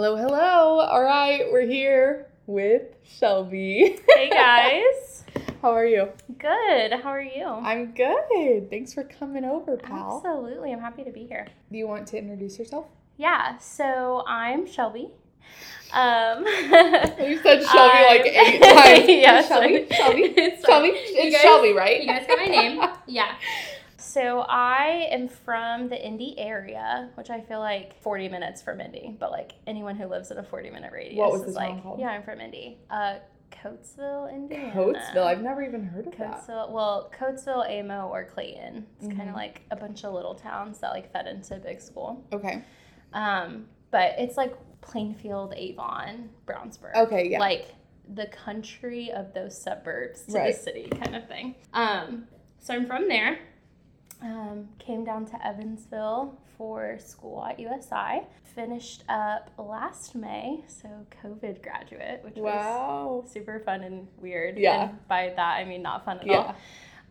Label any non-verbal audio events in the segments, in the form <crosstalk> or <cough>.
Hello, hello. All right, we're here with Shelby. Hey guys. <laughs> How are you? Good. How are you? I'm good. Thanks for coming over, pal. Absolutely. I'm happy to be here. Do you want to introduce yourself? Yeah. So I'm Shelby. Um, <laughs> You said Shelby like I'm- eight times. <laughs> yeah, Shelby, sorry. Shelby, It's Shelby. It's guys- Shelby, right? You guys got my name. yeah. So I am from the Indy area, which I feel like 40 minutes from Indy, but like anyone who lives in a 40 minute radius What was is like, called? yeah, I'm from Indy. Uh, Coatesville, Indiana. Coatesville. I've never even heard of that. Coatesville, well, Coatesville, Amo, or Clayton. It's kind Mhm. of like a bunch of little towns that like fed into a big school. Okay. Um, but it's like Plainfield, Avon, Brownsburg. Okay, yeah. Like the country of those suburbs to Right. the city kind of thing. Um, so I'm from there. Um, came down to Evansville for school at USI. Finished up last May, so COVID graduate, which was super fun and weird. Yeah. And by that I mean not fun at Yeah. all.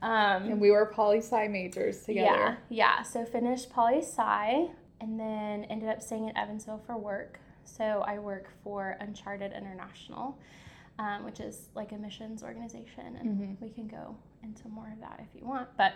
Um, And we were poli sci majors together. yeah. yeah. So finished poli sci and then ended up staying in Evansville for work. So I work for Uncharted International, um, which is like a missions organization, and Mhm. we can go into more of that if you want. But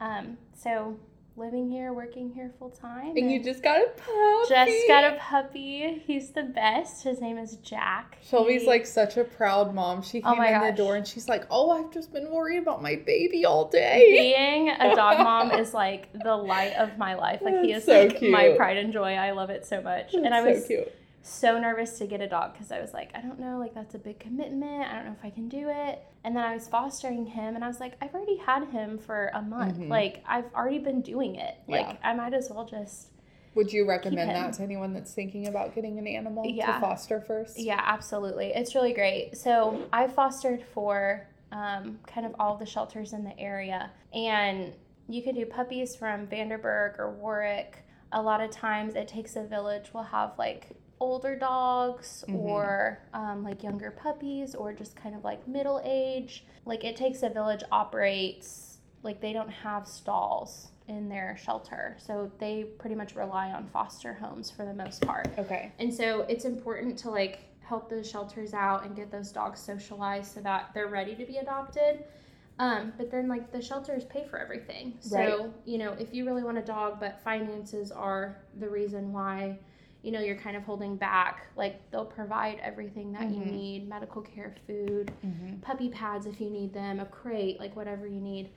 um, so living here, working here full time. And you just got a puppy. just got a puppy. He's the best. His name is Jack. Shelby's He- like such a proud mom. She Oh came my in the door and she's like, "Oh, I've just been worried about my baby all day." being a dog <laughs> mom is like the light of my life. Like he is so like my pride and joy. I love it so much. and I That's was so cute. So nervous to get a dog because I was like, I don't know, like that's a big commitment. I don't know if I can do it. And then I was fostering him and I was like, I've already had him for a month. Mhm. Like I've already been doing it. Like Yeah. I might as well just Would you recommend that to anyone that's thinking about getting an animal to foster first? Yeah, absolutely. It's really great. So I fostered for um, kind of all the shelters in the area, and you can do puppies from Vanderburgh or Warrick. A lot of times it takes a village. We'll have like older dogs Mhm. or um, like younger puppies or just kind of like middle age. Like it takes a village operates like they don't have stalls in their shelter. So they pretty much rely on foster homes for the most part. Okay. And so it's important to like help those shelters out and get those dogs socialized so that they're ready to be adopted. Um, but then like the shelters pay for everything. So, Right. you know, if you really want a dog but finances are the reason why, you know, you're kind of holding back, like they'll provide everything that you Mhm. need, medical care, food, Mm-hmm. puppy pads if you need them, a crate, like whatever you need.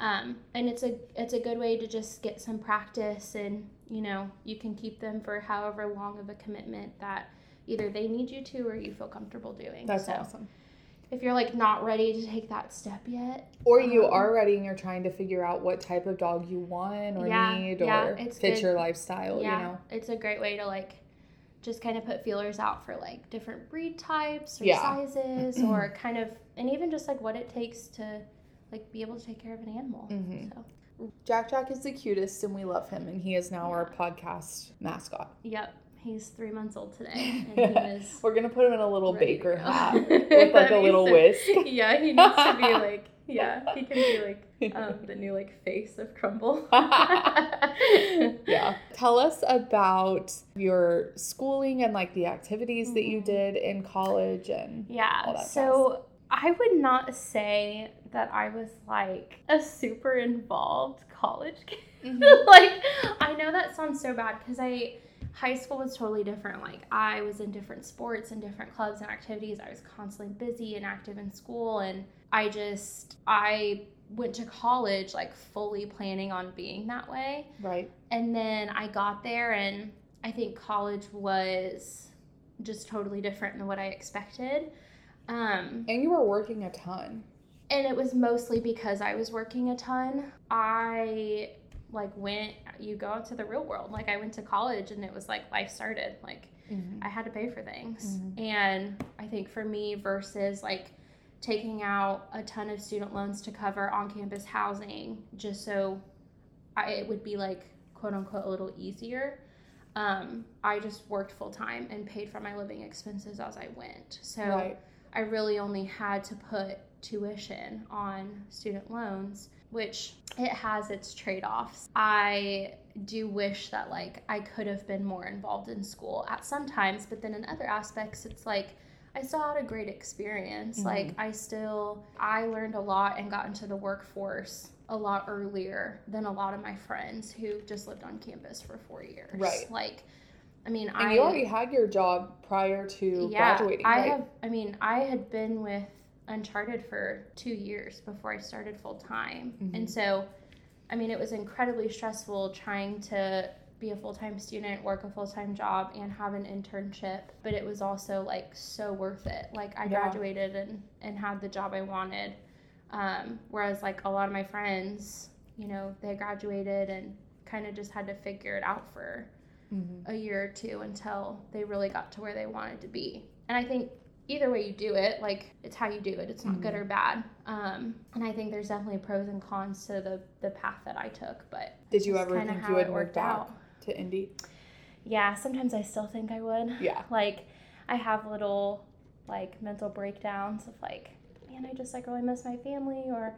Um, and it's a it's a good way to just get some practice, and you know you can keep them for however long of a commitment that either they need you to or you feel comfortable doing. That's so awesome. If you're like not ready to take that step yet, Or you Um, are ready and you're trying to figure out what type of dog you want or Yeah, need yeah, or it's fit good. your lifestyle, yeah, you know? it's a great way to like just kind of put feelers out for like different breed types or Yeah. sizes <clears throat> or kind of and even just like what it takes to like be able to take care of an animal. Mhm. So Jack Jack is the cutest and we love him and he is now our podcast mascot. Yep, he's three months old today, <laughs> and he is. We're gonna put him in a little baker hat <laughs> with like a little so- whisk. <laughs> Yeah, he needs to be like. Yeah, he can be like um, the new like face of Crumble. yeah. Tell us about your schooling and like the activities that you Mhm. did in college and Yeah. all that So I would not say that I was like a super involved college kid. Mhm. like I know that sounds so bad because I high school was totally different. Like I was in different sports and different clubs and activities. I was constantly busy and active in school and I just I went to college like fully planning on being that way. right. And then I got there, and I think college was just totally different than what I expected. Um, And you were working a ton. and it was mostly because I was working a ton. I like went, you go out to the real world. Like I went to college, and it was like life started. Like I had to pay for things. Mhm. And I think for me, versus like taking out a ton of student loans to cover on campus housing, just so I, it would be like quote unquote a little easier. Um, I just worked full time and paid for my living expenses as I went. So Right. I really only had to put tuition on student loans, which it has its trade offs. I do wish that like I could have been more involved in school at some times, but then in other aspects, it's like I still had a great experience. Mhm. Like I still I learned a lot and got into the workforce a lot earlier than a lot of my friends who just lived on campus for four years. Right. Like, I mean, And I you already had your job prior to yeah, graduating, I right? have. I mean, I had been with Uncharted for two years before I started full time, Mhm. and so, I mean, it was incredibly stressful trying to be a full time student, work a full time job, and have an internship. But it was also like so worth it. Like I Yeah. graduated and and had the job I wanted, um, whereas like a lot of my friends, you know, they graduated and kind of just had to figure it out for Mhm. a year or two until they really got to where they wanted to be. And I think either way you do it, like it's how you do it. It's not good Mm-hmm. or bad. Um, and I think there's definitely pros and cons to the the path that I took. But Did you ever think you would worked out. to Indy? Yeah, sometimes I still think I would. Yeah. <laughs> Like I have little like mental breakdowns of like, man, I just like really miss my family or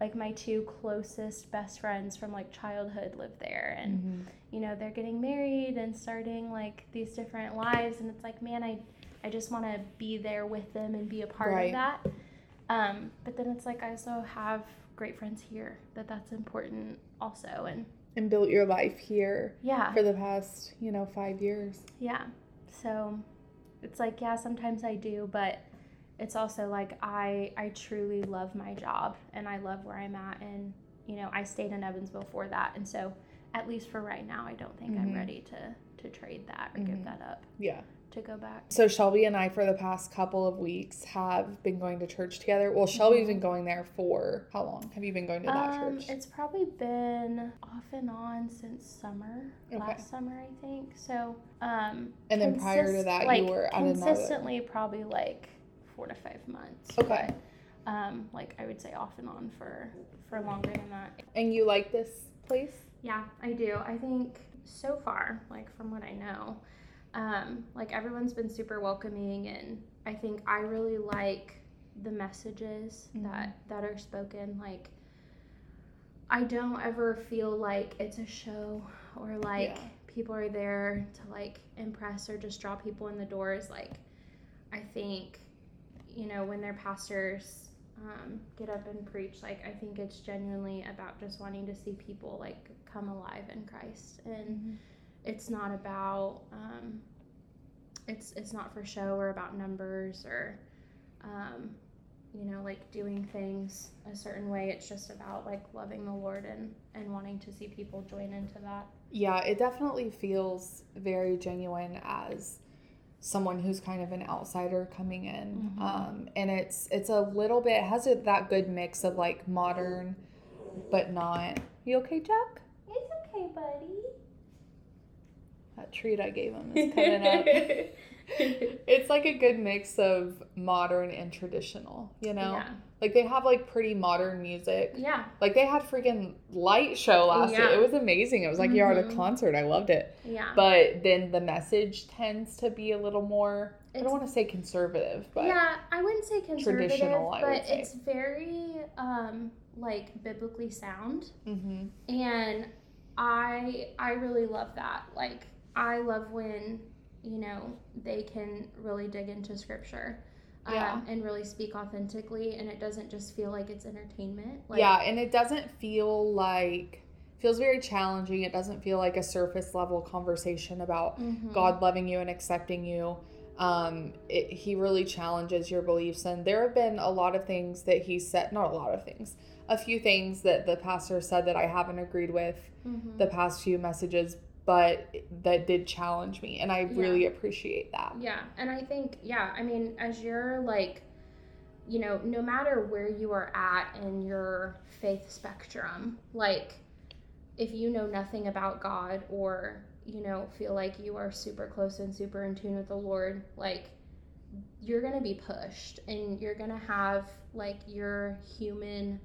like my two closest best friends from like childhood live there and Mhm. you know they're getting married and starting like these different lives and it's like man i i just want to be there with them and be a part Right. of that um but then it's like i also have great friends here that that's important also and And built your life here yeah for the past, you know, five years. yeah so it's like yeah sometimes i do but it's also like i i truly love my job and i love where i'm at and you know i stayed in evansville for that and so at least for right now i don't think i'm Mhm. ready to to trade that or Mhm. give that up Yeah. To go back So Shelby and I, for the past couple of weeks, have been going to church together. Well, Shelby's Mhm. been going there for how long? Have you been going to that um, church? it's probably been off and on since summer Okay. last summer i think so um And then prior to consist- that, you like, were at another- consistently probably like four to five months Okay. but, um like i would say off and on for for longer than that And you like this place? yeah i do i think so far like from what i know um like everyone's been super welcoming and i think i really like the messages Mhm. that that are spoken like i don't ever feel like it's a show or like Yeah. people are there to like impress or just draw people in the doors like i think you know when their pastors um, get up and preach like i think it's genuinely about just wanting to see people like come alive in christ and it's not about um, it's it's not for show or about numbers or um, you know like doing things a certain way it's just about like loving the lord and and wanting to see people join into that Yeah, it definitely feels very genuine as someone who's kind of an outsider coming in. Mhm. Um, and it's it's a little bit it has a, that good mix of like modern, but not. You okay, Jack? it's okay buddy That treat I gave him is coming <laughs> up. it's like a good mix of modern and traditional. You know, yeah like they have like pretty modern music. yeah Like they had freaking light show last year. Yeah. It was amazing. It was like you're at a Mhm. concert. I loved it. yeah But then the message tends to be a little more I don't want to say conservative, but yeah, I wouldn't say conservative, Traditional, I but would say. it's very um like biblically sound. hmm And I I really love that. Like I love when, you know, they can really dig into scripture. Um, Yeah. and really speak authentically and it doesn't just feel like it's entertainment. Like yeah, and it doesn't feel like feels very challenging. It doesn't feel like a surface level conversation about mhm. God loving you and accepting you. Um, it, he really challenges your beliefs, and there have been a lot of things that he said. Not a lot of things, a few things that the pastor said that I haven't agreed with Mhm. the past few messages, but that did challenge me, and I Yeah. really appreciate that. Yeah, and I think yeah, I mean, as you're like, you know, no matter where you are at in your faith spectrum, like if you know nothing about God or you know feel like you are super close and super in tune with the Lord, like you're gonna be pushed and you're gonna have like your human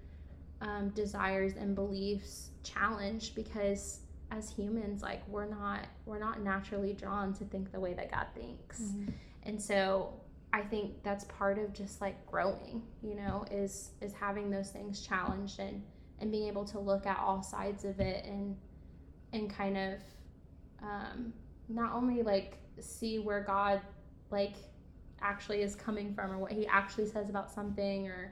um, desires and beliefs challenged because as humans like we're not we're not naturally drawn to think the way that god thinks Mm-hmm. and so i think that's part of just like growing you know is is having those things challenged and and being able to look at all sides of it and and kind of um, not only like see where God like actually is coming from or what he actually says about something or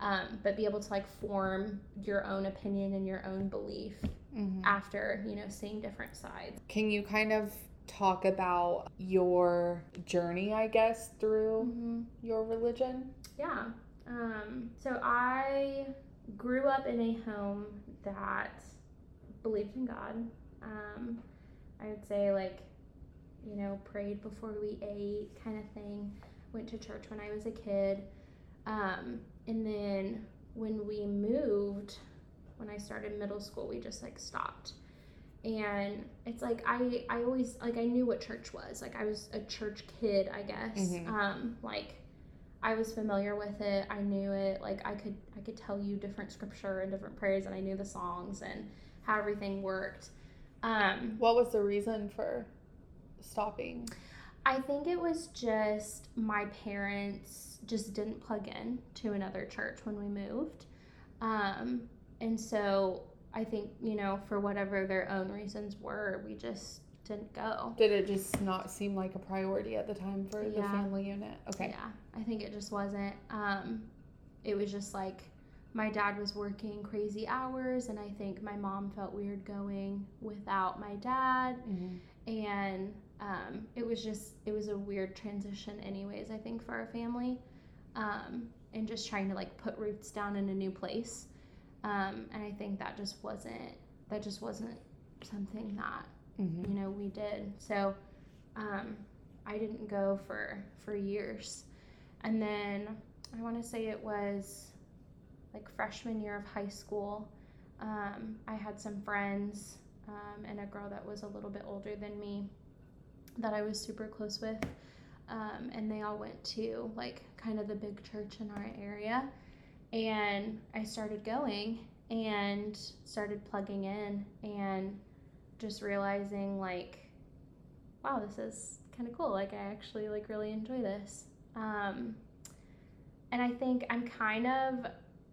um, but be able to like form your own opinion and your own belief Mhm. after you know seeing different sides. Can you kind of talk about your journey, I guess, through your religion? yeah um, so i grew up in a home that believed in god. Um, i would say like you know prayed before we ate kind of thing. Went to church when i was a kid. Um, and then when we moved when i started middle school we just like stopped and it's like i i always like i knew what church was like i was a church kid i guess Mhm. um like i was familiar with it i knew it like i could i could tell you different scripture and different prayers and i knew the songs and how everything worked um What was the reason for stopping? I think it was just my parents just didn't plug in to another church when we moved. Um, and so I think, you know, for whatever their own reasons were, we just didn't go. Did it just not seem like a priority at the time for the family unit? Okay. Yeah, I think it just wasn't. Um, it was just like my dad was working crazy hours, and I think my mom felt weird going without my dad. Mhm. and um, it was just it was a weird transition anyways i think for our family um, and just trying to like put roots down in a new place um, and i think that just wasn't that just wasn't something that Mhm. you know we did. So um, i didn't go for for years. And then i want to say it was like freshman year of high school. Um, i had some friends um, and a girl that was a little bit older than me that i was super close with. Um, and they all went to like kind of the big church in our area and i started going and started plugging in and just realizing like wow this is kind of cool. Like i actually like really enjoy this. Um, and i think i'm kind of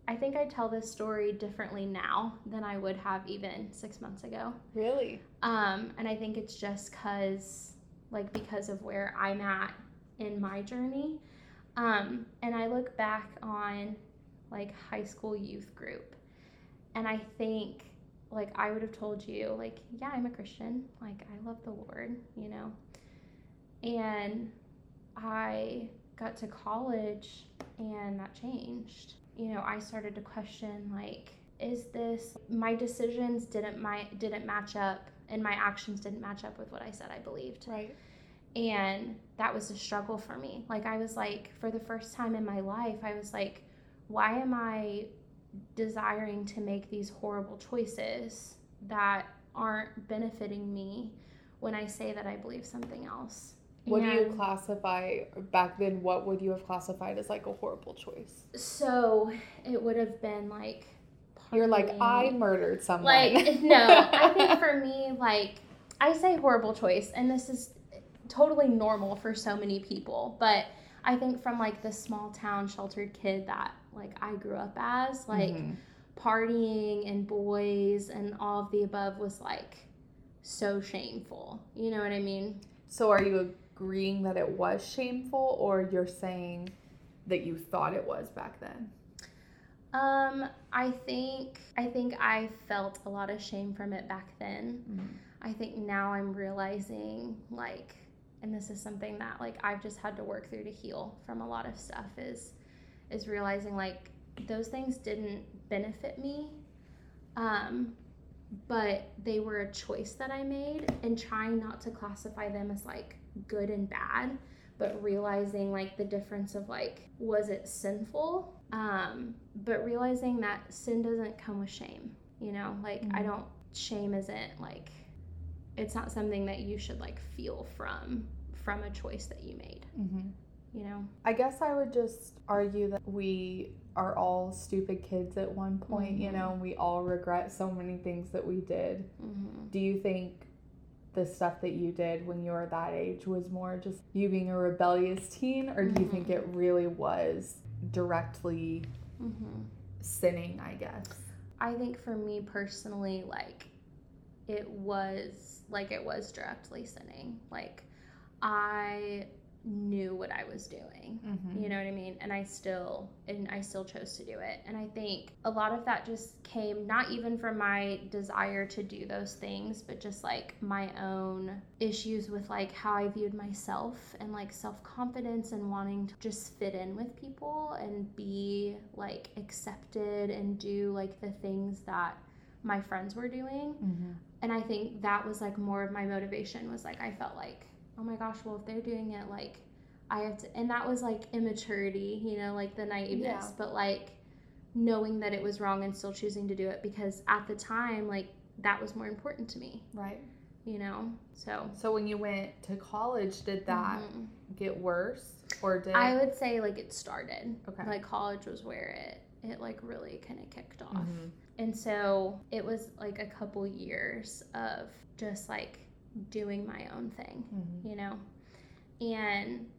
i think i tell this story differently now than i would have even six months ago. Really? um, and i think it's just because like because of where i'm at in my journey. Um, and i look back on like high school youth group. And i think like i would have told you like yeah i'm a christian. Like i love the lord you know? And i got to college and that changed. You know i started to question like is this my decisions didn't my didn't match up and my actions didn't match up with what i said i believed. Right. and that was a struggle for me. Like i was like for the first time in my life i was like why am i desiring to make these horrible choices that aren't benefiting me when i say that i believe something else What do you classify back then? What would you have classified as like a horrible choice? so it would have been like You're like, I murdered someone. Like, <laughs> no, I think for me, like, I say horrible choice, and this is totally normal for so many people, but I think from like the small town sheltered kid that like I grew up as, like Mhm. partying and boys and all of the above was like so shameful. You know what I mean? So are you agreeing that it was shameful, or you're saying that you thought it was back then? Um, I think I think I felt a lot of shame from it back then. I think now I'm realizing like and this is something that like I've just had to work through to heal from a lot of stuff is is realizing like those things didn't benefit me um but they were a choice that I made and trying not to classify them as like good and bad but realizing like the difference of like was it sinful um but realizing that sin doesn't come with shame you know like I Mhm. don't shame isn't like it's not something that you should like feel from from a choice that you made Mm-hmm. You know I guess I would just argue that we are all stupid kids at one point, you Mhm. know, and we all regret so many things that we did. mm-hmm. Do you think the stuff that you did when you were that age was more just you being a rebellious teen, or do you think Mhm. it really was directly Mm-hmm. sinning, I guess? I think for me personally, like it was like it was directly sinning. Like I knew what I was doing. Mhm. You know what I mean? And I still and I still chose to do it. And I think a lot of that just came not even from my desire to do those things, but just like my own issues with like how I viewed myself and like self-confidence and wanting to just fit in with people and be like accepted and do like the things that my friends were doing. Mhm. And I think that was like more of my motivation was like I felt like, oh my gosh, well if they're doing it like I have to and that was like immaturity, you know, like the naiveness, Yeah. but like knowing that it was wrong and still choosing to do it because at the time like that was more important to me, Right. you know. So So when you went to college, did that Mhm. get worse or did I would say like it started. Okay. Like college was where it it like really kind of kicked off. Mhm. And so it was like a couple years of just like doing my own thing, Mhm. you know? And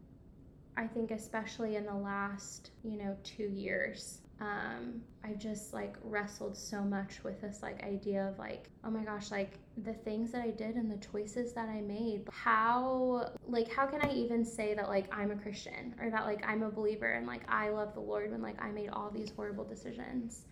I think, especially in the last, you know, two years, um, I've just like wrestled so much with this like idea of like, oh my gosh, like the things that I did and the choices that I made. How, like, how can I even say that like I'm a Christian or that like I'm a believer and like I love the Lord when like I made all these horrible decisions?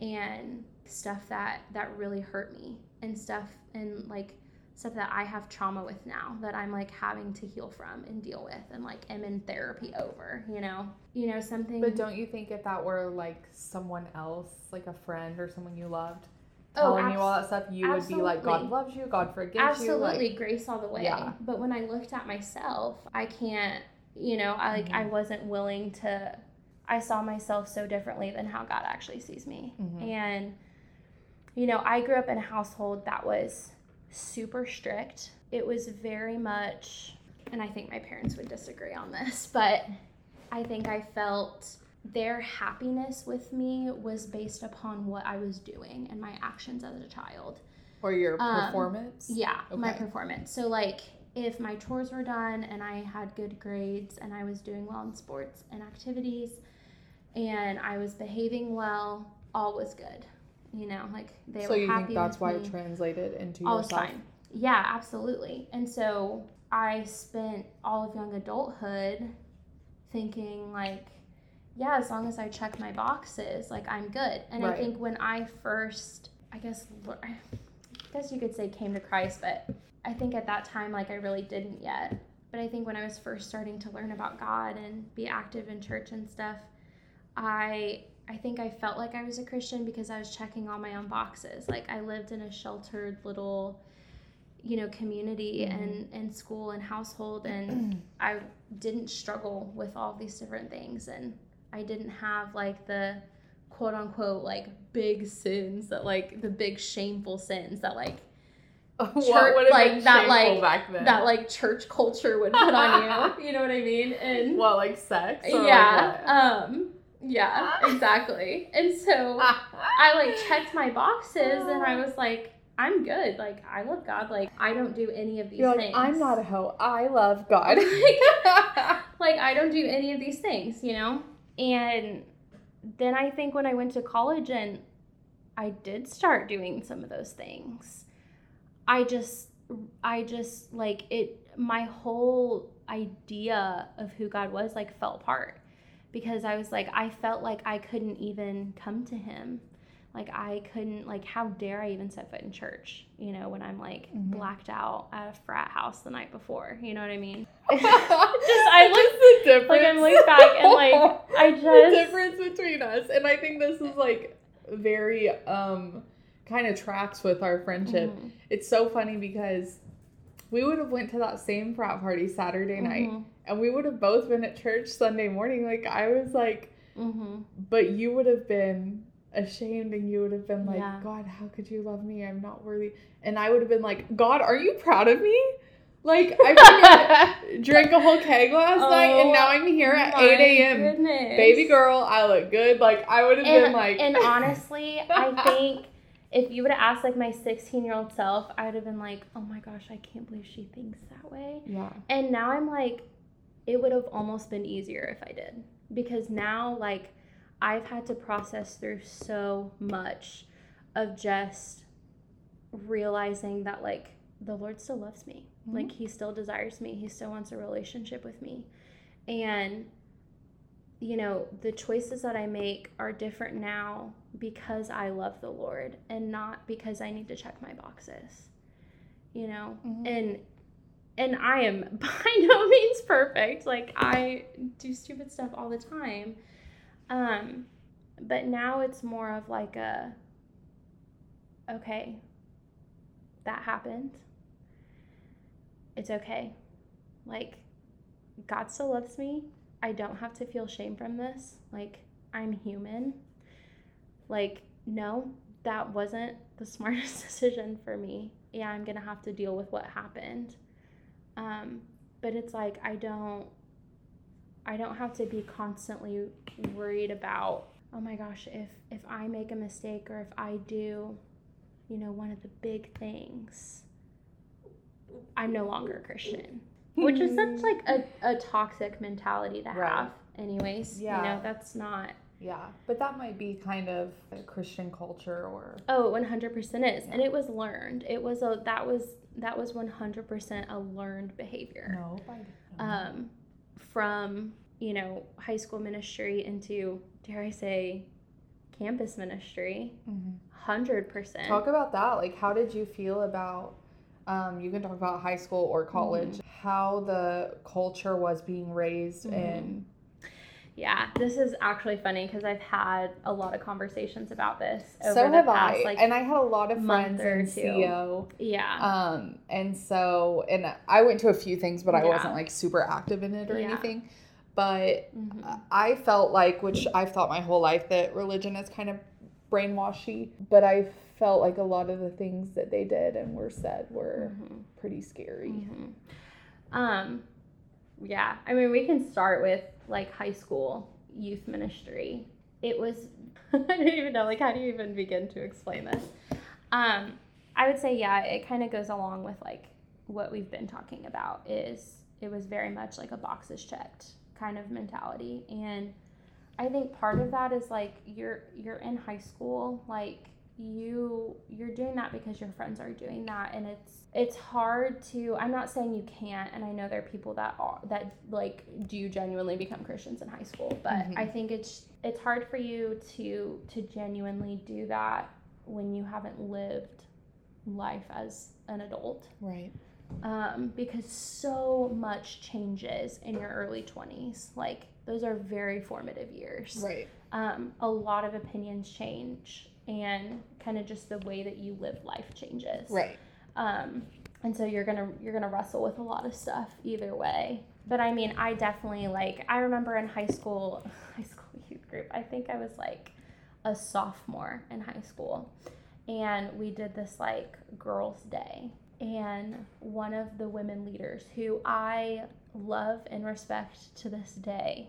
and stuff that that really hurt me and stuff and like stuff that I have trauma with now that I'm like having to heal from and deal with and like am in therapy over, you know. You know, something But don't you think if that were like someone else, like a friend or someone you loved, Oh, telling you all that stuff, you would be like, God loves you, God forgives absolutely you. like- grace all the way. Yeah. But when I looked at myself, I can't, you know, I like I Mhm. wasn't willing to I saw myself so differently than how God actually sees me. Mhm. And you know, I grew up in a household that was super strict. It was very much and I think my parents would disagree on this, <laughs> but I think I felt their happiness with me was based upon what I was doing and my actions as a child. or your Um, performance. Yeah, my performance. So like if my chores were done and I had good grades and I was doing well in sports and activities and I was behaving well, all was good. You know, like they so were you happy think that's why me. it translated into all yourself? fine. Yeah, absolutely. And so I spent all of young adulthood thinking like yeah, as long as I check my boxes, like I'm good. And I think when I first, I guess, I guess you could say came to Christ, but I think at that time, like I really didn't yet. But I think when I was first starting to learn about God and be active in church and stuff, I I think I felt like I was a Christian because I was checking all my own boxes. Like I lived in a sheltered little, you know, community Mhm. and and school and household, and <clears throat> I didn't struggle with all these different things, and I didn't have like the quote unquote like big sins that like the big shameful sins that like <laughs> what Church- like, that, like- that like church culture would put on you. <laughs> You know what I mean? And what like sex? Yeah, Like um, yeah, ah. exactly. And so? Uh-huh. I like checked my boxes and I ah. was like, I'm good. Like I love God. Like I don't do any of these You're like, things. I'm not a hoe. I love God. <laughs> <laughs> like I don't do any of these things, you know? And then I think when I went to college and I did start doing some of those things, I just I just like it my whole idea of who God was like fell apart because I was like I felt like I couldn't even come to him. Like I couldn't like how dare I even set foot in church, you know, when I'm like Mhm. blacked out at a frat house the night before. You know what I mean? <laughs> <laughs> just I look- the difference. like, I'm looking back and, <laughs> like, I just. the difference between us, and I think this is like very um kind of tracks with our friendship. Mhm. It's so funny because we would have went to that same frat party Saturday night, Mhm. And we would have both been at church Sunday morning. Like I was like, Mhm. but you would have been ashamed and you would have been like Yeah. god how could you love me i'm not worthy and i would have been like god are you proud of me like i <laughs> drank a whole keg last night and now i'm here at Oh 8 a.m baby girl i look good like i would have been like and <laughs> honestly, I think if you would have asked like my 16 year old self, I would have been like, oh my gosh, I can't believe she thinks that way. yeah And now I'm like, it would have almost been easier if I did. Because now, like, I've had to process through so much of just realizing that like the Lord still loves me. Mhm. Like he still desires me. He still wants a relationship with me. And you know, the choices that I make are different now because I love the Lord and not because I need to check my boxes. You know? Mhm. And and I am <laughs> by no means perfect. Like I do stupid stuff all the time. Um but now it's more of like a okay, that happened. It's okay. Like, God still loves me. I don't have to feel shame from this. Like, I'm human. Like, no, that wasn't the <laughs> smartest <laughs> decision for me. Yeah, I'm going to have to deal with what happened. Um, but it's like, I don't. I don't have to be constantly worried about, oh my gosh, if if I make a mistake or if I do you know, one of the big things, I'm no longer a Christian. Which is such like a, a toxic mentality to Right. have, anyways. You Yeah. know, that's not Yeah, but that might be kind of a Christian culture or oh 100% is. And it was learned. It was a that was that was 100% a learned behavior. no. Um from, you know, high school ministry into dare I say campus ministry. Mhm. 100%. Talk about that. Like, how did you feel about? Um, you can talk about high school or college. How the culture was being raised Mhm. and Yeah, this is actually funny because I've had a lot of conversations about this over so the have past, I. like, and I had a lot of friends in two. CO. yeah, Um, and so, and I went to a few things, but I Yeah. wasn't like super active in it or Yeah. anything. But Mhm. I felt like, which I've thought my whole life, that religion is kind of brainwashy. But I felt like a lot of the things that they did and were said were Mhm. pretty scary. Mhm. Um, yeah, I mean, we can start with like high school youth ministry. It was, <laughs> I don't even know, like, how do you even begin to explain this? Um, I would say, yeah, it kind of goes along with like what we've been talking about. Is it was very much like a boxes checked kind of mentality, and I think part of that is like you're you're in high school, like you you're doing that because your friends are doing that and it's it's hard to i'm not saying you can't and i know there are people that are that like do genuinely become christians in high school but Mhm. i think it's it's hard for you to to genuinely do that when you haven't lived life as an adult Right. um, because so much changes in your early 20s like those are very formative years Right. um, a lot of opinions change and kind of just the way that you live life changes. Right. um, and so you're gonna you're gonna wrestle with a lot of stuff either way. But i mean i definitely like i remember in high school <laughs> high school youth group i think i was like a sophomore in high school. And we did this like girls day. And one of the women leaders who i love and respect to this day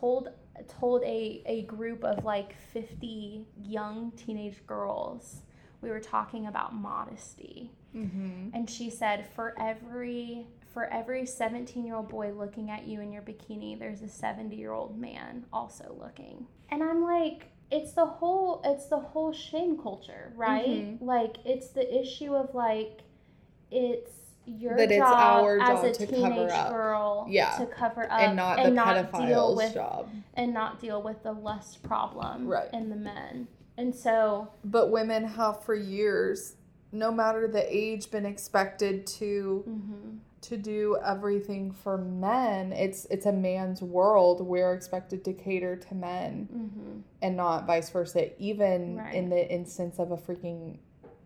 told told a, a group of like 50 young teenage girls we were talking about modesty Mm-hmm. and she said for every for every 17 year old boy looking at you in your bikini there's a 70 year old man also looking and i'm like it's the whole it's the whole shame culture right Mhm. like it's the issue of like it's your That it's our job as job a to cover teenage up. girl Yeah. to cover up and not the deal pedophile's with job. and not deal with the lust problem Right. in the men and so But women have for years, no matter the age, been expected to mhm. to do everything for men. It's it's a man's world. We're expected to cater to men Mhm. and not vice versa. Even Right. in the instance of a freaking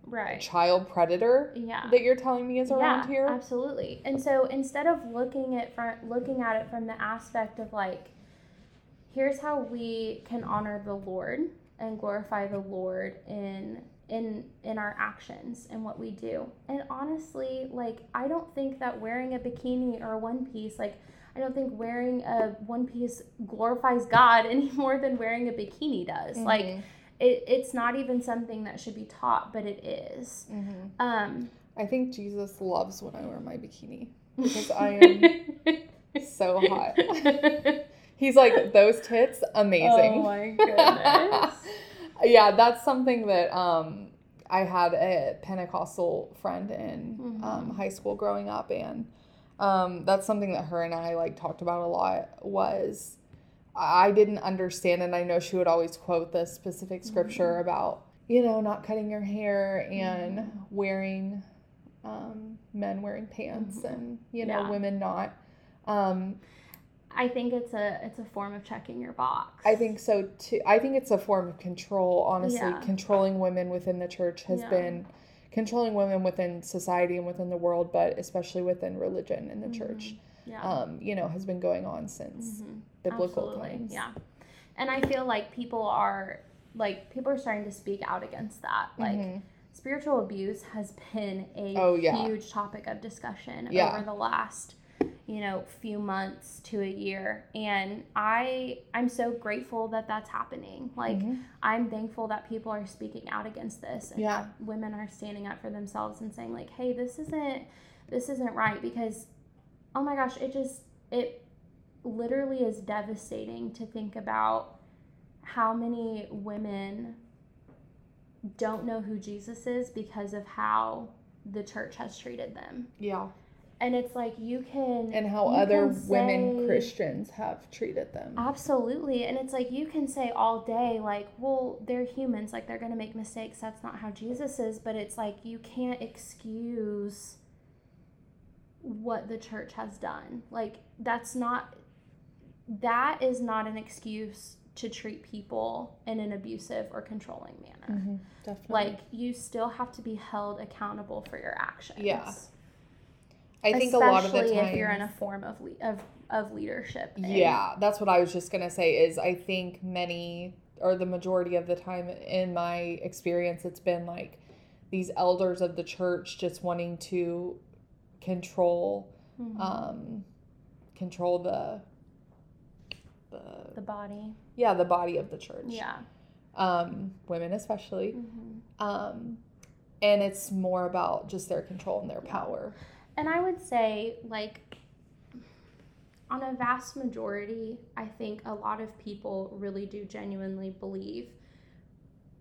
right child predator yeah that you're telling me is around here. Absolutely. And so instead of looking at from looking at it from the aspect of like, here's how we can honor the Lord and glorify the Lord in in in our actions and what we do. And honestly, like I don't think that wearing a bikini or a one piece, like I don't think wearing a one piece glorifies God <laughs> any more than wearing a bikini does. Like Mhm. It, it's not even something that should be taught, but it is. Mhm. Um I think Jesus loves when I wear my bikini because I am <laughs> so hot. <laughs> He's like those tits, amazing. Oh my goodness. <laughs> yeah, that's something that um I had a Pentecostal friend in Mhm. um, high school growing up, and um, that's something that her and I like talked about a lot. Was I didn't understand, and I know she would always quote this specific scripture about you know not cutting your hair and Mhm. wearing um, men wearing pants Mhm. and you know Yeah. women not. Um, I think it's a it's a form of checking your box. I think so too. I think it's a form of control. Honestly, Yeah. controlling women within the church has Yeah. been controlling women within society and within the world, but especially within religion in the church. Yeah. Um, you know, has been going on since Mhm. biblical Absolutely. times. Yeah. And I feel like people are like people are starting to speak out against that. Like Mhm. spiritual abuse has been a Oh, yeah. huge topic of discussion Yeah. over the last you know few months to a year and i i'm so grateful that that's happening like Mhm. i'm thankful that people are speaking out against this and Yeah. women are standing up for themselves and saying like hey this isn't this isn't right because oh my gosh it just it literally is devastating to think about how many women don't know who Jesus is because of how the church has treated them. yeah, And it's like you can and how other women say- Christians have treated them. Absolutely. And it's like you can say all day, like, well, they're humans, like they're gonna make mistakes. That's not how Jesus is. But it's like you can't excuse what the church has done. Like that's not that is not an excuse to treat people in an abusive or controlling manner. Mhm, Definitely. Like you still have to be held accountable for your actions. Yeah. I think a lot of the Especially time, if you're in a form of le- of of leadership. Yeah, that's what I was just gonna say. Is I think many or the majority of the time in my experience, it's been like these elders of the church just wanting to control, Mhm. um, control the the the body. yeah the body of the church. Yeah. Um, women especially. hmm Um, and it's more about just their control and their power. And I would say, like, on a vast majority, I think a lot of people really do genuinely believe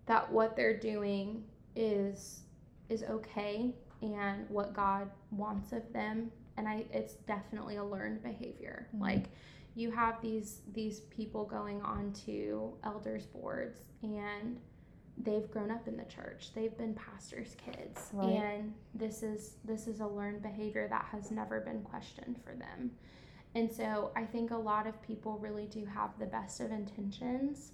that what they're doing is is okay and what God wants of them. And I it's definitely a learned behavior. Mhm. Like you have these these people going on to elders boards and they've grown up in the church they've been pastors kids Right. and this is this is a learned behavior that has never been questioned for them and so i think a lot of people really do have the best of intentions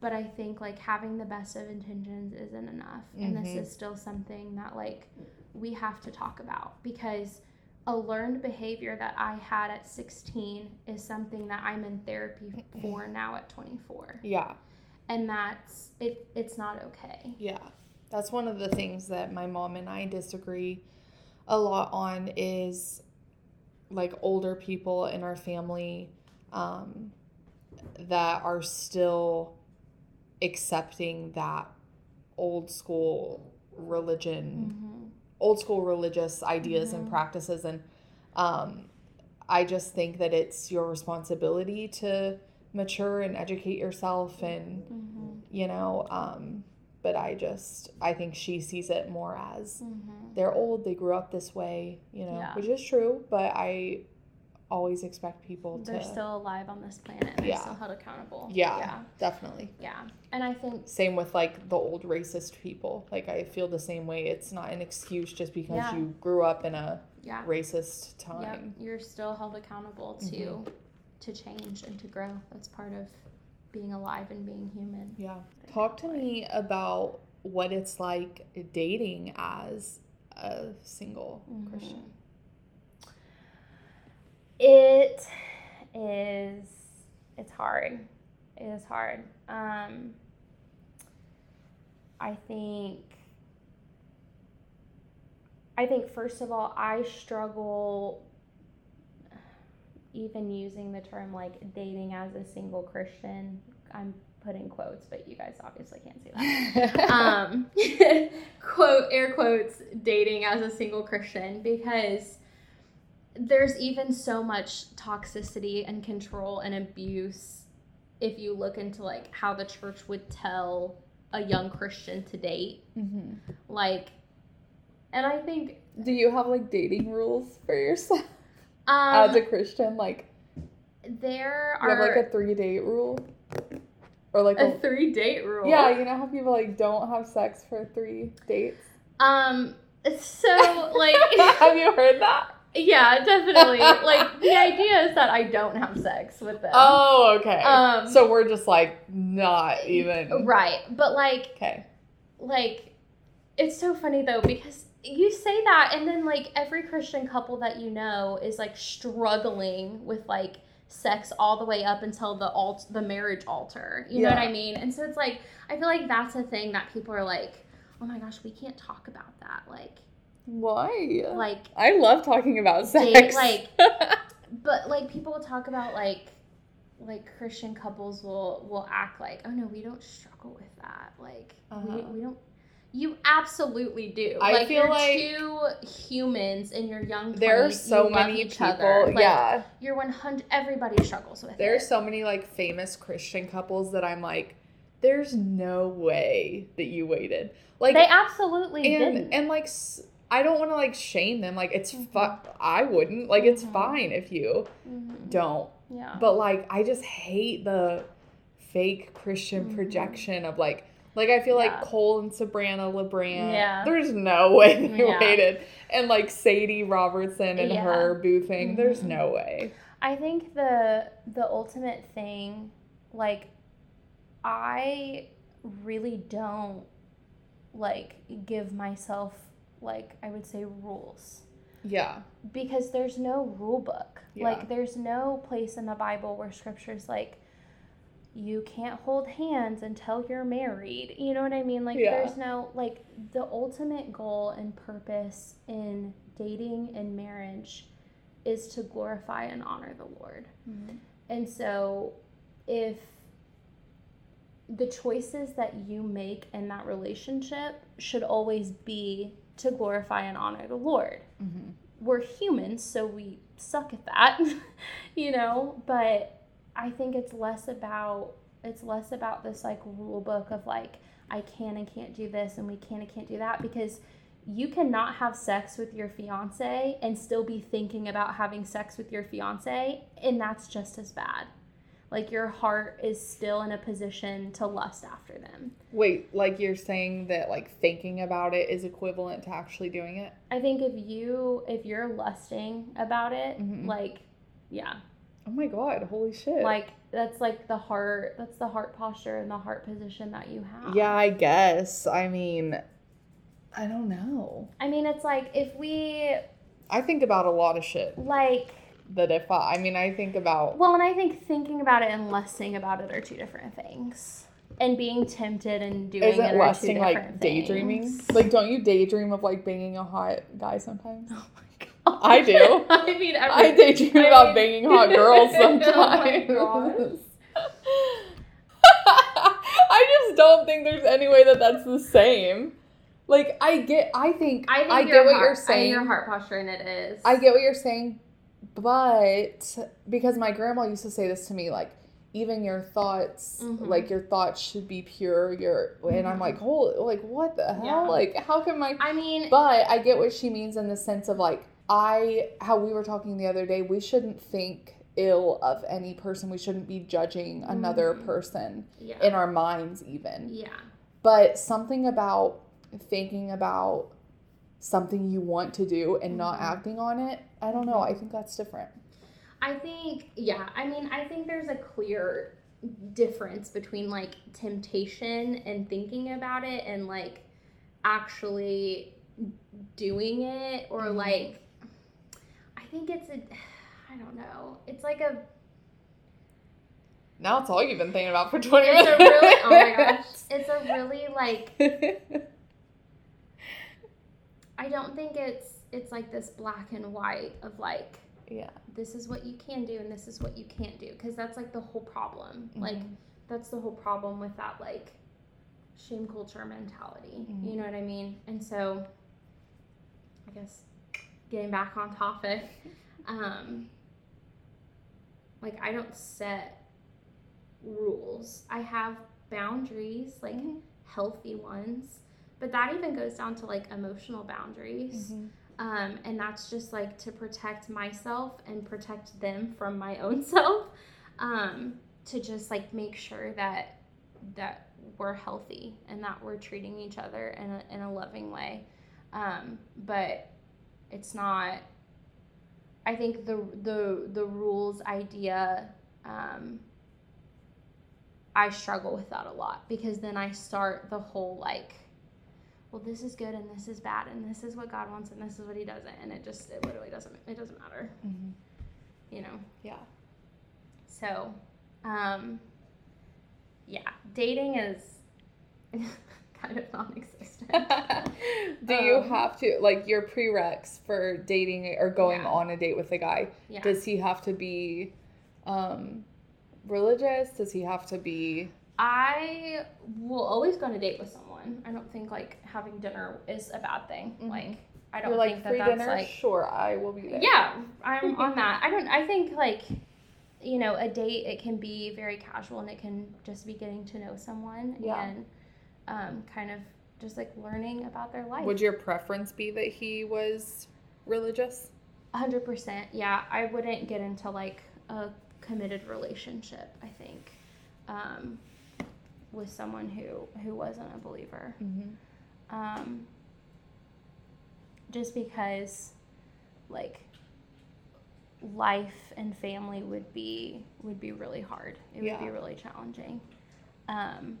but i think like having the best of intentions isn't enough and this Mhm. is still something that like we have to talk about because a learned behavior that I had at 16 is something that I'm in therapy for <clears throat> now at 24. Yeah. And that's it it's not okay. Yeah. That's one of the things that my mom and I disagree a lot on is like older people in our family um, that are still accepting that old school religion Mhm. Old school religious ideas and Mhm. practices and um, i just think that it's your responsibility to mature and educate yourself and Mhm. you know um, but i just i think she sees it more as Mhm. they're old they grew up this way you know Yeah. which is true but i always expect people to They're still alive on this planet and Yeah. they're still held accountable. yeah, Yeah. definitely Yeah. And I think same with like the old racist people like i feel the same way it's not an excuse just because Yeah. you grew up in a yeah. racist Yep. time You're still held accountable to Mhm. to change and to grow. That's part of being alive and being human. Yeah. Talk to me about what it's like dating as a single Mhm. Christian. It is it's hard. It is hard. Um I think I think first of all, I struggle even using the term like dating as a single Christian. I'm putting quotes, but you guys obviously can't see that. <laughs> um, <laughs> quote air quotes dating as a single Christian because there's even so much toxicity and control and abuse if you look into like how the church would tell a young Christian to date. Mm-hmm. Like, and I think Do you have like dating rules for yourself um, as a Christian? Like, there you have are like a three date rule, or like a a, three date rule. yeah, you know how people like don't have sex for three dates. Um. So like, <laughs> have you heard that? Yeah, definitely. Like the <laughs> idea is that I don't have sex with them. Oh, okay. Um, so we're just like not even Right, but like, okay. like, it's so funny though because you say that, and then like every Christian couple that you know is like struggling with like sex all the way up until the alt the marriage altar. You know what I mean? And so it's like I feel like that's a thing that people are like, oh my gosh, we can't talk about that. Like, Why? like I love talking about sex. Date, like- <laughs> but like people will talk about like like christian couples will will act like oh no we don't struggle with that like we, Uh-huh. we don't you absolutely do I like feel you're like- two humans in your young 20s, there are so many each people. other. Like, yeah. you're 100 everybody struggles with There's it so many like famous Christian couples that I'm like, there's no way that you waited. Like they absolutely and didn't and like I don't want to like shame them. Like it's Mhm. fu- I wouldn't. Like it's Mhm. fine if you Mhm. don't. yeah But like I just hate the fake Christian Mhm. projection of like like I feel Yeah. like Cole and Sabrina LaBrant. Yeah. There's no way they Yeah. waited. And like Sadie Robertson and Yeah. her boo thing. There's Mhm. no way. I think the the ultimate thing, like, I really don't like give myself like I would say rules Yeah. because there's no rule book. Yeah. Like, there's no place in the Bible where scripture's like. You can't hold hands until you're married. You know what I mean? Like, Yeah. there's no, like, the ultimate goal and purpose in dating and marriage is to glorify and honor the Lord. Mm. And so, if the choices that you make in that relationship should always be to glorify and honor the Lord. Mm-hmm. We're humans, so we suck at that, <laughs> you know, but I think it's less about it's less about this like rule book of like I can and can't do this and we can and can't do that because you cannot have sex with your fiance and still be thinking about having sex with your fiance and that's just as bad. Like your heart is still in a position to lust after them. Wait, like you're saying that like thinking about it is equivalent to actually doing it? I think if you if you're lusting about it, Mhm. like yeah, Oh my god, holy shit. like that's like the heart that's the heart posture and the heart position that you have. yeah, I guess. I mean, I don't know. I mean, it's like if we I think about a lot of shit like that if I, I mean, I think about well, and I think thinking about it and lusting about it are two different things. And being tempted and doing isn't it are lusting like daydreaming? things. Like, don't you daydream of like banging a hot guy sometimes? <laughs> oh my god, I do. <laughs> I mean, every, I daydream I about banging hot <laughs> girls Oh sometimes. gosh. I just don't think there's any way that that's the same. Like I get, I think, I think I get what heart, you're saying. your heart posture and it is. I get what you're saying, but because my grandma used to say this to me, like even your thoughts, Mhm. like your thoughts should be pure. Your and I'm Mhm. like, holy, like what the hell? Yeah. Like how can my? I mean, But I get what she means in the sense of like I, how we were talking the other day. We shouldn't think ill of any person. We shouldn't be judging another Mhm. person yeah, in our minds, even. yeah, But something about thinking about something you want to do and not Mhm. acting on it, I don't know. I think that's different. I think, yeah, I mean, I think there's a clear difference between like temptation and thinking about it and like actually doing it or Mhm. like, I think it's a, <sighs> I don't know, it's like a, Now it's all you've been thinking about for 20 it's minutes. a really, oh my gosh, it's a really like, <laughs> I don't think it's, it's like this black and white of like, yeah. this is what you can do and this is what you can't do because that's like the whole problem like Mhm. that's the whole problem with that like shame culture mentality Mhm. you know what i mean and so i guess getting back on topic <laughs> um like i don't set rules i have boundaries like Mhm. healthy ones. But that even goes down to like emotional boundaries. Mhm. Um, and that's just like to protect myself and protect them from my own <laughs> self. Um, to just like make sure that that we're healthy and that we're treating each other in a, in a loving way. Um, but it's not. I think the the the rules idea. Um, I struggle with that a lot because then I start the whole like, well, this is good and this is bad and this is what God wants and this is what He doesn't, and it just it literally doesn't it doesn't matter, Mhm. you know. Yeah. So, um, yeah, dating is <laughs> kind of non-existent. <laughs> Do you Um, have to like your prereqs for dating or going Yeah. on a date with a guy? Yeah. Does he have to be um religious? Does he have to be I will always go on a date with someone. I don't think like having dinner is a bad thing. Mhm. Like I don't You're like think that free that's dinner? like sure, I will be there. yeah, I'm <laughs> on that. I don't. I think like you know a date it can be very casual and it can just be getting to know someone Yeah. and um, kind of just like learning about their life. Would your preference be that he was religious? Hundred percent. Yeah, I wouldn't get into like a committed relationship. I think um, with someone who who wasn't a believer. Mm-hmm. Um, just because, like, life and family would be would be really hard. It would be really challenging. Um,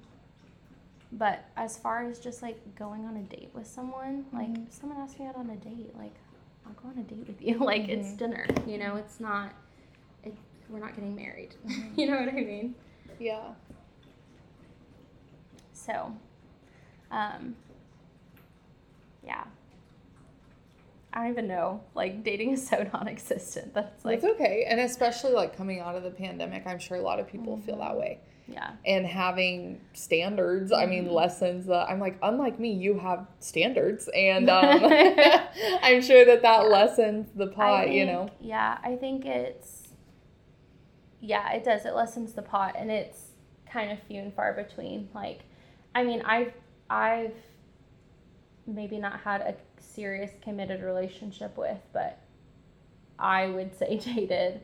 but as far as just like going on a date with someone, like Mhm. if someone asks me out on a date, like I'll go on a date with you. <laughs> like it's Mhm. dinner, you know. It's not. It, we're not getting married. Mhm. <laughs> you know what I mean? Yeah. So, um, yeah. I don't even know. Like, dating is so <laughs> non existent. That's like, It's okay. And especially like coming out of the pandemic, I'm sure a lot of people feel that Mhm. way. yeah. And having standards, I mean, Mhm. lessons that I'm like, unlike me, you have standards. And <laughs> um, <laughs> I'm sure that that Yeah. lessens the pot, you know? Yeah, I think it's, yeah, it does. It lessens the pot and it's kind of few and far between. Like, I mean, I've, I've maybe not had a serious committed relationship with, but I would say <laughs> dated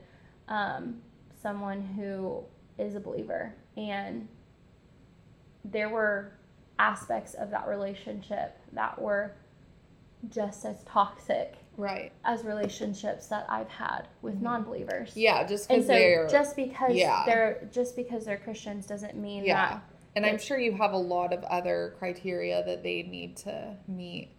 um, someone who is a believer. And there were aspects of that relationship that were just as toxic Right. as relationships that I've had with Mhm. non-believers. Yeah, just because so they're. just because yeah. they're just because they're Christians doesn't mean Yeah. that and I'm sure you have a lot of other criteria that they need to meet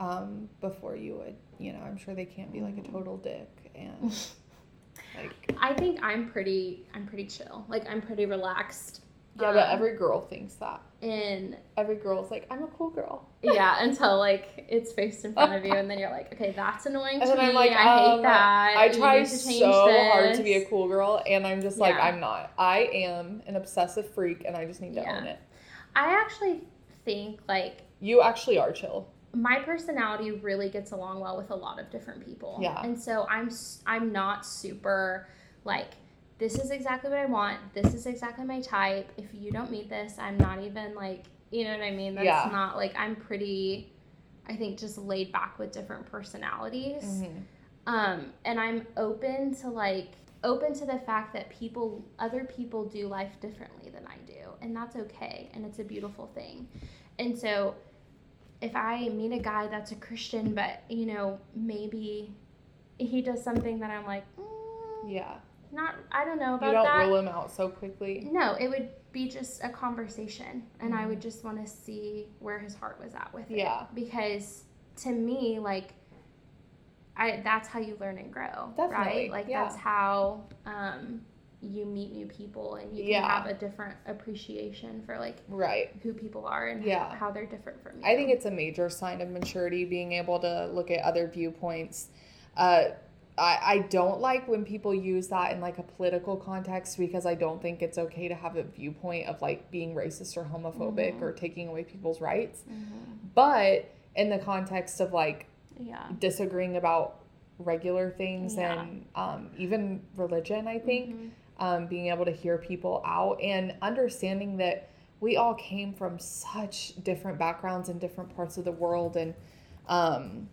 um, before you would, you know, I'm sure they can't be like a total dick and <laughs> like. I think I'm pretty I'm pretty chill. Like I'm pretty relaxed. Yeah, but Um, every girl thinks that. And Every girl's like, I'm a cool girl. yeah, <laughs> until like it's faced in front of you and then you're like, okay, that's annoying And to then I'm me. like, I hate um, that. I try need to change so hard to be a cool girl, and I'm just like, Yeah. I'm not. I am an obsessive freak, and I just need to Yeah. own it. I actually think like You actually are chill. my personality really gets along well with a lot of different people. Yeah. And so I'm I'm not super like this is exactly what I want. This is exactly my type. If you don't meet this, I'm not even like, you know what I mean? That's Yeah. not like I'm pretty I think just laid back with different personalities. Mm-hmm. Um and I'm open to like open to the fact that people other people do life differently than I do and that's okay and it's a beautiful thing. And so if I meet a guy that's a Christian but you know maybe he does something that I'm like mm, Yeah. Not I don't know about that. You don't that. rule him out so quickly. No, it would be just a conversation, and I Mhm. would just want to see where his heart was at with Yeah. it. Because to me, like, I that's how you learn and grow, Definitely, right? Like yeah. that's how um, you meet new people, and you can Yeah. have a different appreciation for like Right. who people are and Yeah. how they're different from you. I think it's a major sign of maturity being able to look at other viewpoints. Uh, I, I don't like when people use that in like a political context because I don't think it's okay to have a viewpoint of like being racist or homophobic Mhm. or taking away people's rights. Mhm. But in the context of like yeah. disagreeing about regular things Yeah. and um, even religion, I think Mhm. um, being able to hear people out and understanding that we all came from such different backgrounds and different parts of the world and um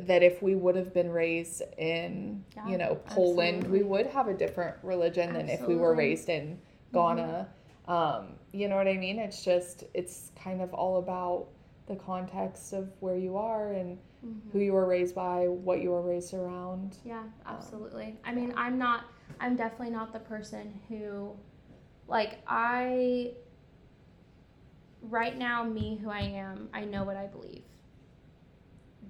that if we would have been raised in Yeah, you know Poland absolutely. we would have a different religion than if we were raised in Ghana um you know what I mean it's just it's kind of all about the context of where you are and Mhm. who you were raised by what you were raised around Yeah, absolutely. I mean, I'm not, I'm definitely not the person who, like, I, right now, me who I am, I know what I believe.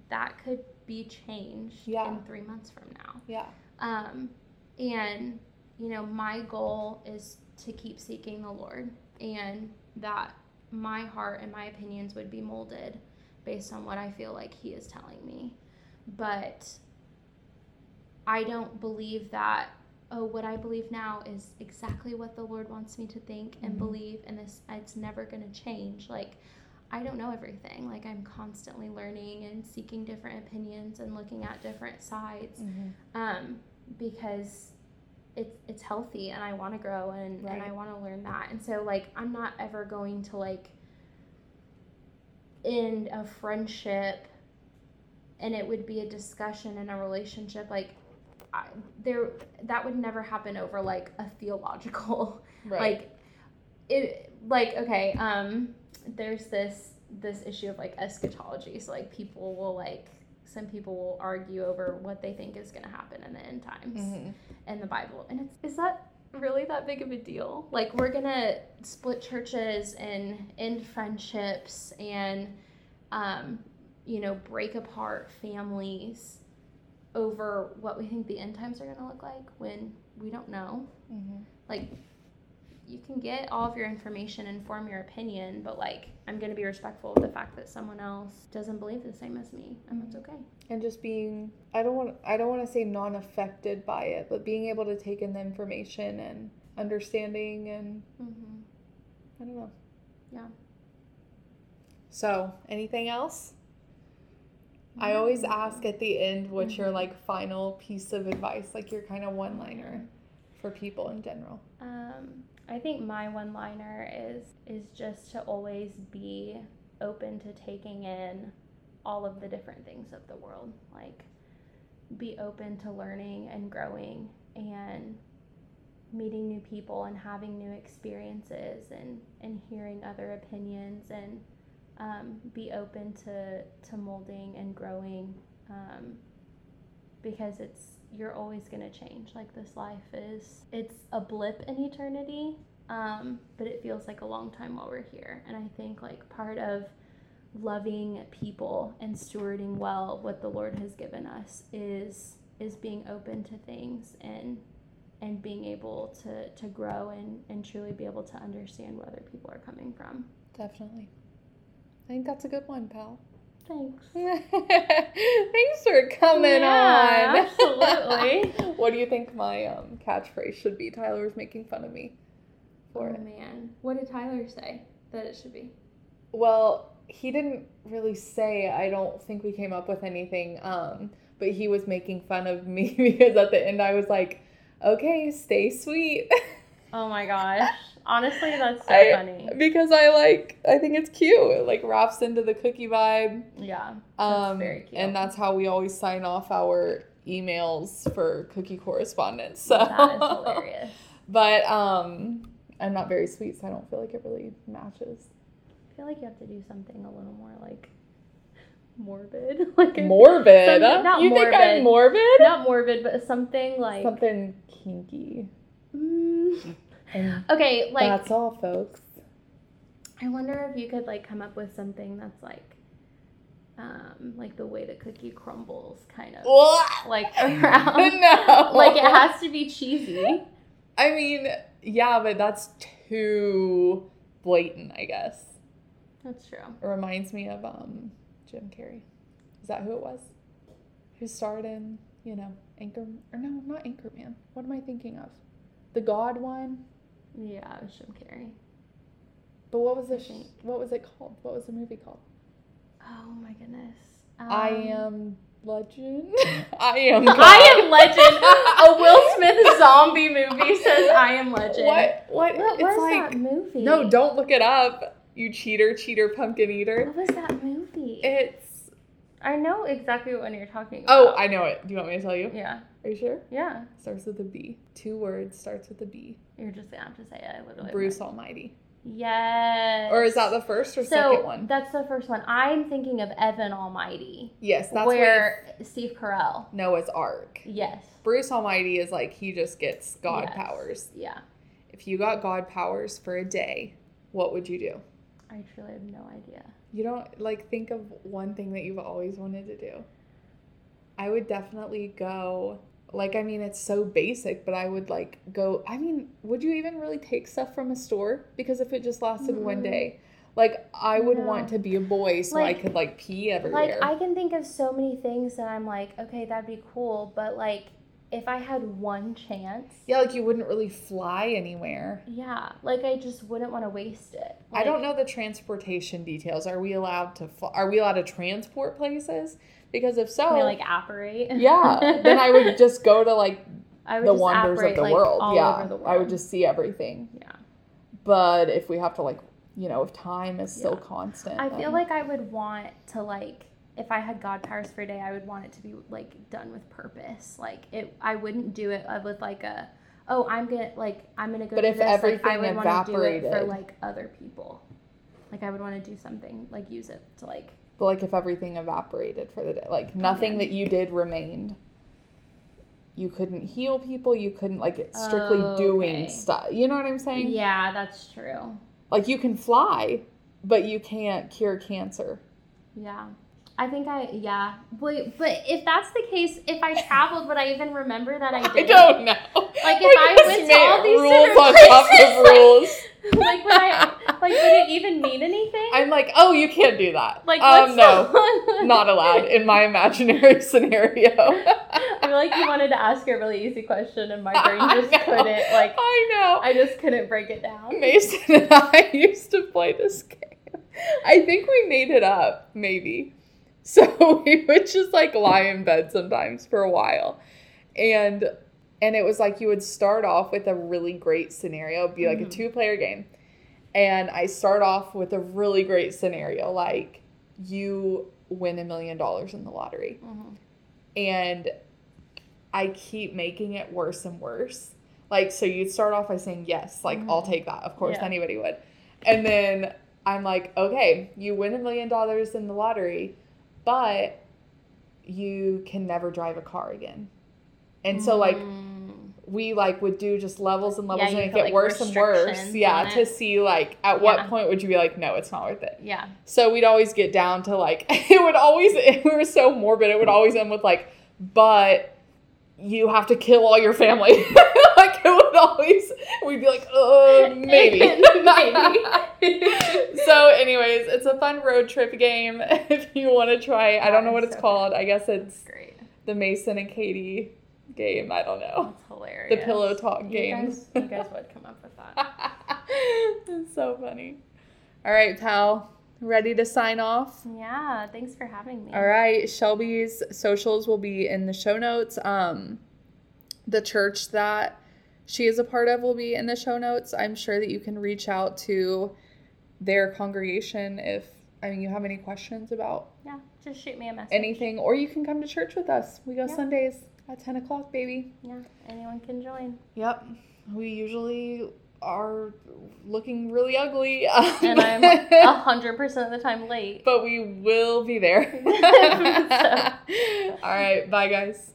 That could be changed Yeah. in three months from now. yeah Um, and, you know, my goal is to keep seeking the Lord and that my heart and my opinions would be molded based on what I feel like He is telling me. But I don't believe that, oh, what I believe now is exactly what the Lord wants me to think and Mhm. believe, and this it's never going to change. Like, I don't know everything. Like, I'm constantly learning and seeking different opinions and looking at different sides um, because it's it's healthy and I want to grow and, and I want to learn that. And so like I'm not ever going to like end a friendship and it would be a discussion in a relationship like I, there that would never happen over like a theological <laughs> right like it like okay um there's this this issue of like eschatology so like people will like some people will argue over what they think is going to happen in the end times Mhm. in the bible and it's is that really that big of a deal like we're going to split churches and end friendships and um you know break apart families over what we think the end times are going to look like when we don't know Mhm. like you can get all of your information and form your opinion but like i'm going to be respectful of the fact that someone else doesn't believe the same as me and that's okay and just being i don't want i don't want to say non-affected by it but being able to take in the information and understanding and mm-hmm. i don't know Yeah. so anything else i always ask at the end what's your Mhm. like final piece of advice like your kind of one liner for people in general um, i think my one liner is is just to always be open to taking in all of the different things of the world. Like be open to learning and growing and meeting new people and having new experiences and, and hearing other opinions and um, be open to, to molding and growing um, because it's you're always going to change like this life is it's a blip in eternity um, but it feels like a long time while we're here. And i think like part of loving people and stewarding well what the lord has given us is is being open to things and and being able to to grow and and truly be able to understand where other people are coming from. Definitely. I think that's a good one pal thanks <laughs> thanks for coming Yeah, on <laughs> absolutely. what do you think my um, catchphrase should be tyler was making fun of me for oh it man what did tyler say that it should be Well, he didn't really say. I don't think we came up with anything. Um, but he was making fun of me <laughs> because at the end I was like, "Okay, stay sweet," oh my gosh honestly that's so I- funny because I like. I think it's cute. It, like wraps into the cookie vibe. yeah Um, very cute. and that's how we always sign off our emails for cookie correspondence. So that is hilarious <laughs> But um, I'm not very sweet, so I don't feel like it really matches. I feel like you have to do something a little more like morbid, <laughs> like Morbid. Some- not you think I'm morbid? not morbid, but something like Something kinky. Mm, okay, like that's all, folks. I wonder if you could like come up with something that's like, um, like the way the cookie crumbles, kind of What? like <laughs> around. <laughs> no. like it has to be cheesy. <laughs> I mean, yeah, but that's too blatant, I guess. That's true. It reminds me of um Jim Carrey. Is that who it was? Who starred in, you know, Anchor or no, not Anchorman. What am I thinking of? The God one? Yeah, it was Jim Carrey. But what was I the sh- what was it called? What was the movie called? Oh my goodness. I Um, am legend. <laughs> <laughs> I am. God. I am legend. <laughs> A Will Smith zombie movie says I am legend. What? What? What was like that movie? no. Don't look it up. You cheater, cheater, pumpkin eater. What was that movie? It's. I know exactly what one you're talking Oh. I know it. Do you want me to tell you? Yeah. Are you sure? Yeah. Starts with a B. Two words. Starts with a B. You're just gonna have to say it. I literally. Bruce Almighty. Yes. Or is that the first or so second one? that's the first one. I'm thinking of Evan Almighty, Yes, that's where Steve Carell. Noah's Ark. Yes. Bruce Almighty is like he just gets God Yes. powers. Yeah. If you got God powers for a day, what would you do? I truly have no idea. You don't like think of one thing that you've always wanted to do. I would definitely go like I mean it's so basic, but I would like go I mean, would you even really take stuff from a store? Because if it just lasted one Mm-mm. day, like I would No. want to be a boy so Like- I could like pee everywhere. Like I can think of so many things that I'm like, okay, that'd be cool, but like if I had one chance, yeah, like you wouldn't really fly anywhere. yeah, like I just wouldn't want to waste it. I don't know the transportation details. Are we allowed to fl- are we allowed to transport places? Because if so, Can I like operate. yeah, then I would just go to like <laughs> I would the wonders of the like, world. yeah, the world. I would just see everything. Yeah. But if we have to like, you know, if time is still Yeah. constant, I feel like I would want to like if I had God powers for a day, I would want it to be like done with purpose. Like it, I wouldn't do it with like a, oh, I'm gonna like I'm gonna go. But do if this. like, I everything would wanna do it for like other people. Like I would want to do something like use it to like But like if everything evaporated for the day, like nothing Yeah. that you did remained. You couldn't heal people. You couldn't like strictly oh, doing Okay. stuff. You know what I'm saying? yeah, that's true. Like you can fly, but you can't cure cancer. Yeah. I think I yeah. Wait, but if that's the case, if I traveled, would I even remember that I <laughs> did? I don't know. Like, if We I went to all these rules on top of <laughs> like- rules. like would I like would it even mean anything? I'm like, oh, you can't do that. like um, no, <laughs> not allowed in my imaginary scenario. I feel like you wanted to ask a really easy question and my brain just couldn't like I know. I just couldn't break it down. Mason and I used to play this game. I think we made it up, maybe. So <laughs> we would just like lie in bed sometimes for a while. And and it was like you would start off with a really great scenario, It'd be like a Mhm. two-player game. And I start off with a really great scenario like you win a million dollars in the lottery. Mhm. and I keep making it worse and worse. Like, so you'd start off by saying, Yes, like, I'll Mhm. take that. Of course, Yeah. anybody would. And then I'm like, Okay, you win a million dollars in the lottery, but you can never drive a car again. And so, like, Mm. we like would do just levels and levels Yeah, and it get like, worse and worse. Yeah, to see like at what point would you be like, no, it's not worth it. yeah. So we'd always get down to like <laughs> it would always <laughs> we were so morbid. It would always end with like, but you have to kill all your family. <laughs> would <laughs> always we'd be like, oh, maybe. <laughs> Maybe. <laughs> so, anyways, it's a fun road trip game if you want to try. it. I don't know what it's so called. I guess it's Great. the Mason and Katie game. I don't know. That's hilarious. The pillow talk You game. guys, you guys would come up with that. it's so funny. All right, pal. Ready to sign off? Yeah, thanks for having me. All right, Shelby's socials will be in the show notes. Um, the church that she is a part of will be in the show notes. I'm sure that you can reach out to their congregation if I mean you have any questions about Yeah, just shoot me a message. anything, or you can come to church with us. We go Yeah. Sundays at ten o'clock, baby. Yeah, anyone can join. Yep, we usually are looking really ugly, And I'm <laughs> a hundred percent of the time late. but we will be there. <laughs> So- <laughs> All right, bye guys.